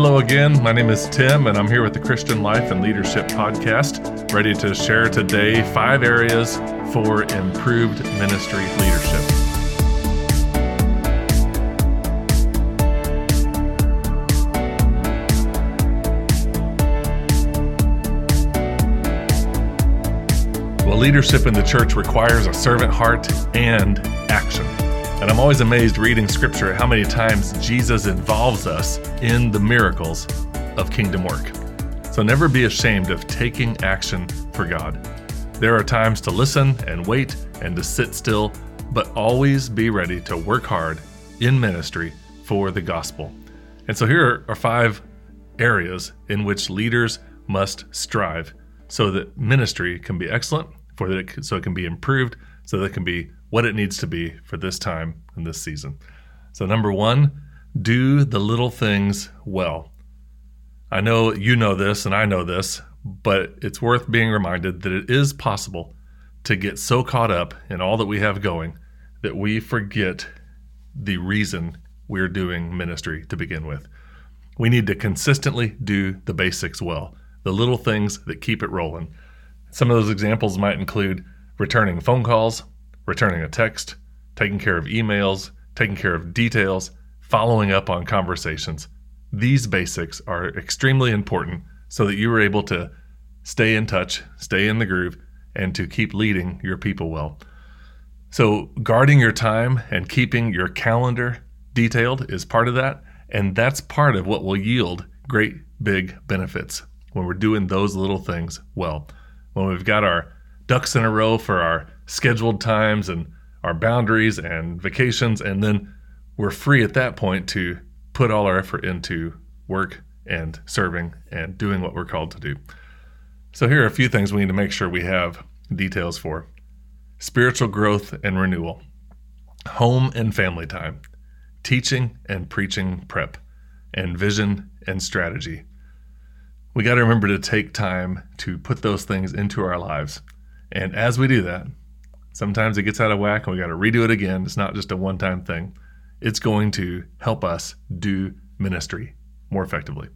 Hello again. My name is Tim, and I'm here with the Christian Life and Leadership Podcast, ready to share today five areas for improved ministry leadership. Well, leadership in the church requires a servant heart and action. And I'm always amazed reading scripture how many times Jesus involves us in the miracles of kingdom work. So never be ashamed of taking action for God. There are times to listen and wait and to sit still, but always be ready to work hard in ministry for the gospel. And so here are five areas in which leaders must strive so that ministry can be excellent, for that it, so it can be improved, so that it can be what it needs to be for this time and this season. So, number one, do the little things well. I know you know this and I know this, but it's worth being reminded that it is possible to get so caught up in all that we have going that we forget the reason we're doing ministry to begin with. We need to consistently do the basics well, the little things that keep it rolling. Some of those examples might include returning phone calls, returning a text, taking care of emails, taking care of details, following up on conversations. These basics are extremely important so that you are able to stay in touch, stay in the groove, and to keep leading your people well. So, guarding your time and keeping your calendar detailed is part of that. And that's part of what will yield great big benefits when we're doing those little things well. When we've got our ducks in a row for our scheduled times and our boundaries and vacations. And then we're free at that point to put all our effort into work and serving and doing what we're called to do. So, here are a few things we need to make sure we have details for spiritual growth and renewal, home and family time, teaching and preaching prep, and vision and strategy. We got to remember to take time to put those things into our lives. And as we do that, Sometimes it gets out of whack and we got to redo it again. It's not just a one time thing. It's going to help us do ministry more effectively.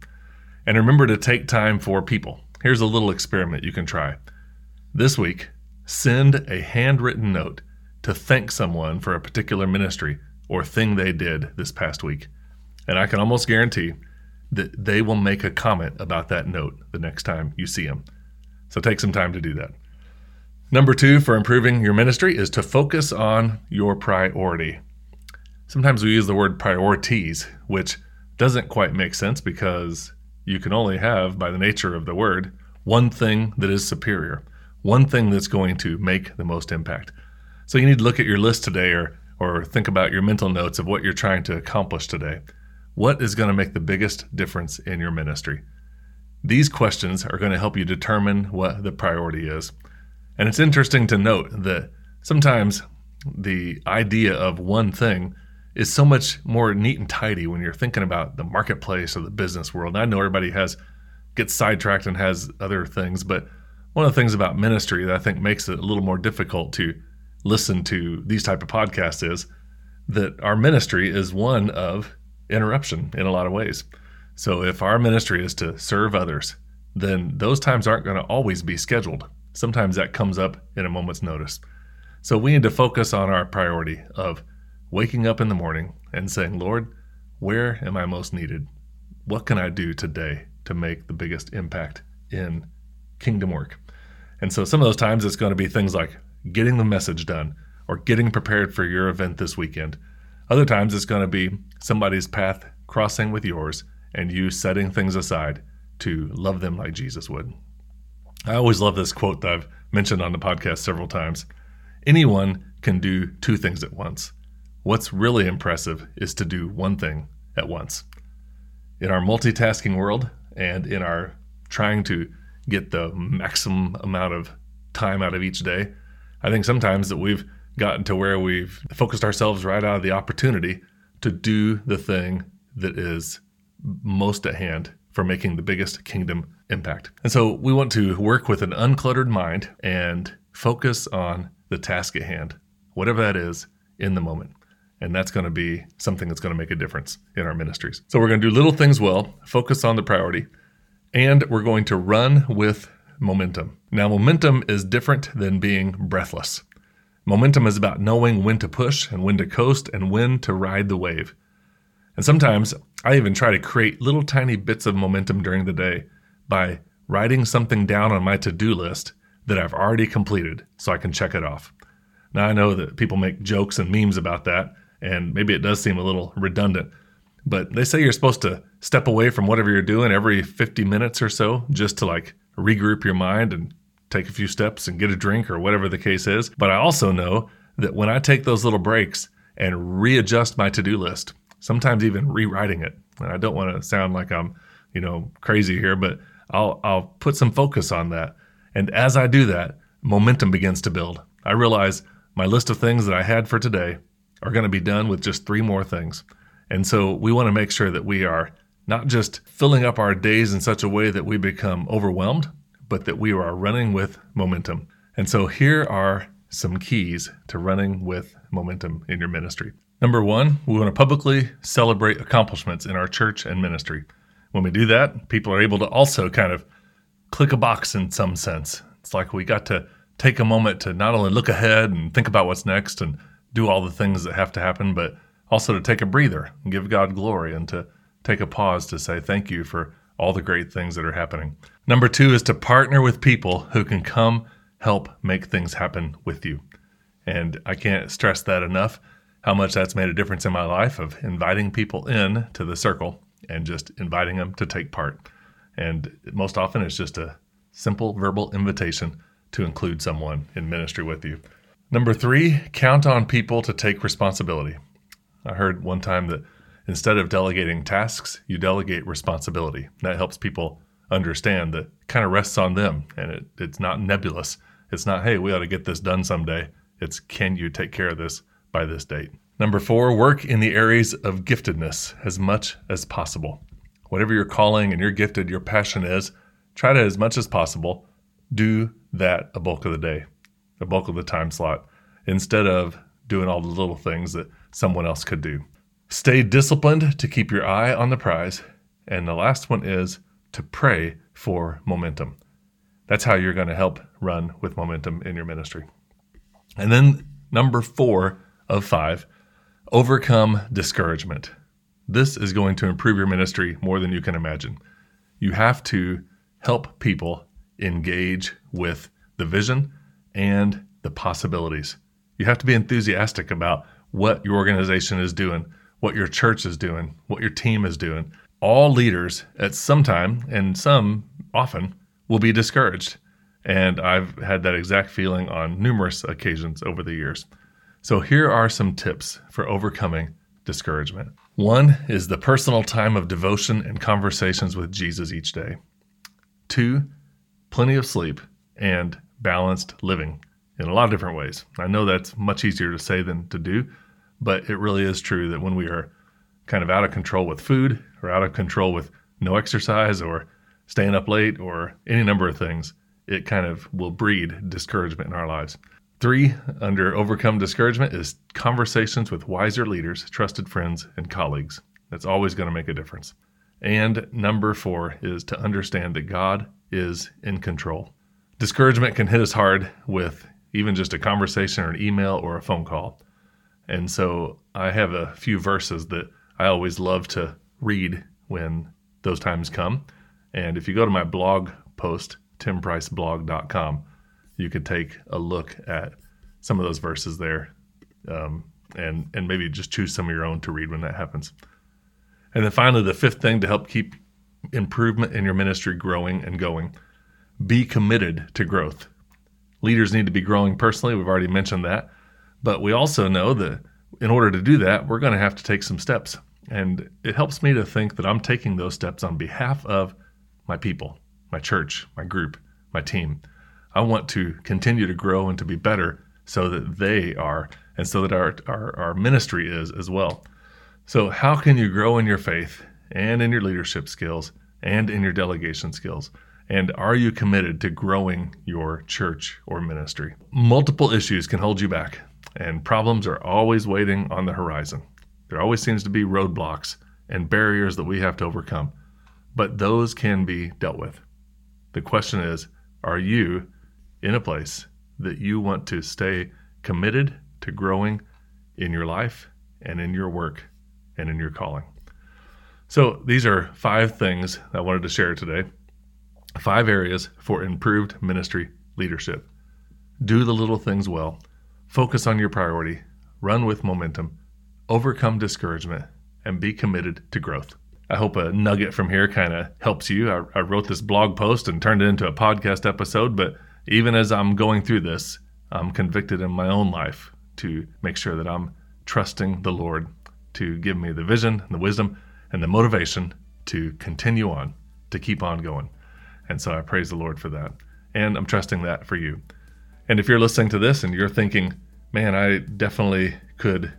And remember to take time for people. Here's a little experiment you can try. This week, send a handwritten note to thank someone for a particular ministry or thing they did this past week. And I can almost guarantee that they will make a comment about that note the next time you see them. So take some time to do that. Number two for improving your ministry is to focus on your priority. Sometimes we use the word priorities, which doesn't quite make sense because you can only have, by the nature of the word, one thing that is superior, one thing that's going to make the most impact. So you need to look at your list today or, or think about your mental notes of what you're trying to accomplish today. What is going to make the biggest difference in your ministry? These questions are going to help you determine what the priority is. And it's interesting to note that sometimes the idea of one thing is so much more neat and tidy when you're thinking about the marketplace or the business world. And I know everybody has gets sidetracked and has other things, but one of the things about ministry that I think makes it a little more difficult to listen to these type of podcasts is that our ministry is one of interruption in a lot of ways. So if our ministry is to serve others, then those times aren't going to always be scheduled sometimes that comes up in a moment's notice. So we need to focus on our priority of waking up in the morning and saying, Lord, where am I most needed? What can I do today to make the biggest impact in kingdom work? And so some of those times it's going to be things like getting the message done or getting prepared for your event this weekend. Other times it's going to be somebody's path crossing with yours and you setting things aside to love them like Jesus would. I always love this quote that I've mentioned on the podcast several times. Anyone can do two things at once. What's really impressive is to do one thing at once. In our multitasking world and in our trying to get the maximum amount of time out of each day, I think sometimes that we've gotten to where we've focused ourselves right out of the opportunity to do the thing that is most at hand for making the biggest kingdom impact. And so we want to work with an uncluttered mind and focus on the task at hand, whatever that is, in the moment. And that's going to be something that's going to make a difference in our ministries. So we're going to do little things well, focus on the priority, and we're going to run with momentum. Now, momentum is different than being breathless. Momentum is about knowing when to push and when to coast and when to ride the wave. And sometimes I even try to create little tiny bits of momentum during the day by writing something down on my to do list that I've already completed so I can check it off. Now, I know that people make jokes and memes about that, and maybe it does seem a little redundant, but they say you're supposed to step away from whatever you're doing every 50 minutes or so just to like regroup your mind and take a few steps and get a drink or whatever the case is. But I also know that when I take those little breaks and readjust my to do list, sometimes even rewriting it, and I don't want to sound like I'm, you know, crazy here, but I'll, I'll put some focus on that. And as I do that, momentum begins to build. I realize my list of things that I had for today are going to be done with just three more things. And so we want to make sure that we are not just filling up our days in such a way that we become overwhelmed, but that we are running with momentum. And so here are some keys to running with momentum in your ministry. Number one, we want to publicly celebrate accomplishments in our church and ministry. When we do that, people are able to also kind of click a box in some sense. It's like we got to take a moment to not only look ahead and think about what's next and do all the things that have to happen, but also to take a breather and give God glory and to take a pause to say thank you for all the great things that are happening. Number two is to partner with people who can come help make things happen with you. And I can't stress that enough how much that's made a difference in my life of inviting people in to the circle and just inviting them to take part. And most often it's just a simple verbal invitation to include someone in ministry with you. Number three, count on people to take responsibility. I heard one time that instead of delegating tasks, you delegate responsibility. That helps people understand that kind of rests on them and it, it's not nebulous. It's not, hey, we ought to get this done someday. It's, can you take care of this by this date? Number four, work in the areas of giftedness as much as possible. Whatever your calling and your gifted, your passion is, try to, as much as possible, do that a bulk of the day, a bulk of the time slot, instead of doing all the little things that someone else could do. Stay disciplined to keep your eye on the prize. And the last one is to pray for momentum. That's how you're going to help run with momentum in your ministry. And then number four of five, overcome discouragement. This is going to improve your ministry more than you can imagine. You have to help people engage with the vision and the possibilities. You have to be enthusiastic about what your organization is doing what your church is doing, what your team is doing. All leaders at some time, and some often, will be discouraged. And I've had that exact feeling on numerous occasions over the years. So here are some tips for overcoming discouragement. One is the personal time of devotion and conversations with Jesus each day. Two, plenty of sleep and balanced living in a lot of different ways. I know that's much easier to say than to do, but it really is true that when we are kind of out of control with food or out of control with no exercise or staying up late or any number of things, it kind of will breed discouragement in our lives. Three, under overcome discouragement, is conversations with wiser leaders, trusted friends, and colleagues. That's always going to make a difference. And number four is to understand that God is in control. Discouragement can hit us hard with even just a conversation or an email or a phone call. And so I have a few verses that I always love to read when those times come. And if you go to my blog post, timpriceblog.com, you could take a look at some of those verses there um, and, and maybe just choose some of your own to read when that happens. And then finally, the fifth thing to help keep improvement in your ministry growing and going be committed to growth. Leaders need to be growing personally. We've already mentioned that. But we also know that in order to do that, we're going to have to take some steps. And it helps me to think that I'm taking those steps on behalf of my people, my church, my group, my team. I want to continue to grow and to be better so that they are, and so that our, our, our ministry is as well. So, how can you grow in your faith and in your leadership skills and in your delegation skills? And are you committed to growing your church or ministry? Multiple issues can hold you back. and problems are always waiting on the horizon. There always seems to be roadblocks and barriers that we have to overcome, but those can be dealt with. The question is are you in a place that you want to stay committed to growing in your life and in your work and in your calling? So, these are five things I wanted to share today. Five areas for improved ministry leadership. Do the little things well, focus on your priority, run with momentum, overcome discouragement, and be committed to growth. I hope a nugget from here kind of helps you. I, I, wrote this blog post and turned it into a podcast episode, but even as I'm going through this, I'm convicted in my own life to make sure that I'm trusting the Lord to give me the vision and the wisdom and the motivation to continue on, to keep on going. And so I praise the Lord for that. And I'm trusting that for you. And if you're listening to this and you're thinking, man, I definitely could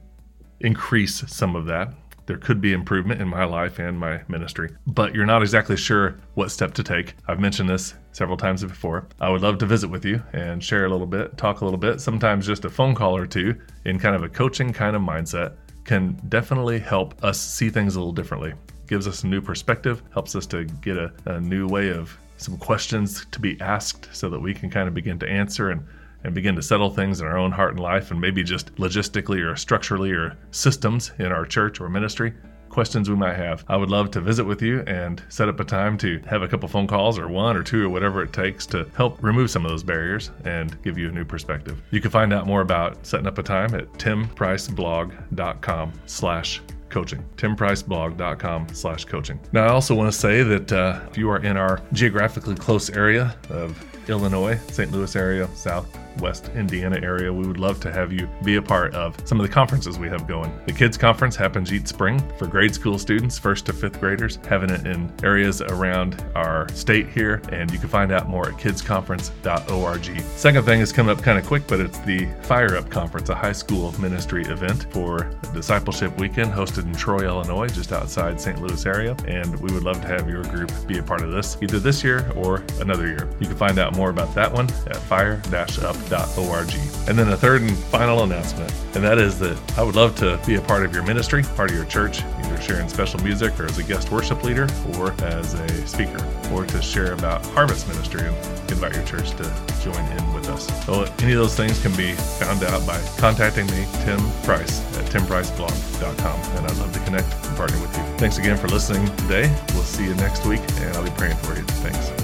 increase some of that, there could be improvement in my life and my ministry, but you're not exactly sure what step to take. I've mentioned this several times before. I would love to visit with you and share a little bit, talk a little bit. Sometimes just a phone call or two in kind of a coaching kind of mindset can definitely help us see things a little differently. Gives us a new perspective, helps us to get a, a new way of some questions to be asked so that we can kind of begin to answer and and begin to settle things in our own heart and life, and maybe just logistically or structurally or systems in our church or ministry, questions we might have. I would love to visit with you and set up a time to have a couple phone calls or one or two or whatever it takes to help remove some of those barriers and give you a new perspective. You can find out more about setting up a time at timpriceblog.com slash coaching timpriceblog.com slash coaching now i also want to say that uh, if you are in our geographically close area of illinois st louis area south West Indiana area, we would love to have you be a part of some of the conferences we have going. The Kids Conference happens each spring for grade school students, first to fifth graders, having it in areas around our state here, and you can find out more at kidsconference.org. Second thing is coming up kind of quick, but it's the Fire Up Conference, a high school ministry event for discipleship weekend hosted in Troy, Illinois, just outside St. Louis area, and we would love to have your group be a part of this either this year or another year. You can find out more about that one at fire-up org. And then a third and final announcement, and that is that I would love to be a part of your ministry, part of your church, either sharing special music or as a guest worship leader or as a speaker, or to share about harvest ministry and invite your church to join in with us. So any of those things can be found out by contacting me, Tim Price, at timpriceblog.com, and I'd love to connect and partner with you. Thanks again for listening today. We'll see you next week, and I'll be praying for you. Thanks.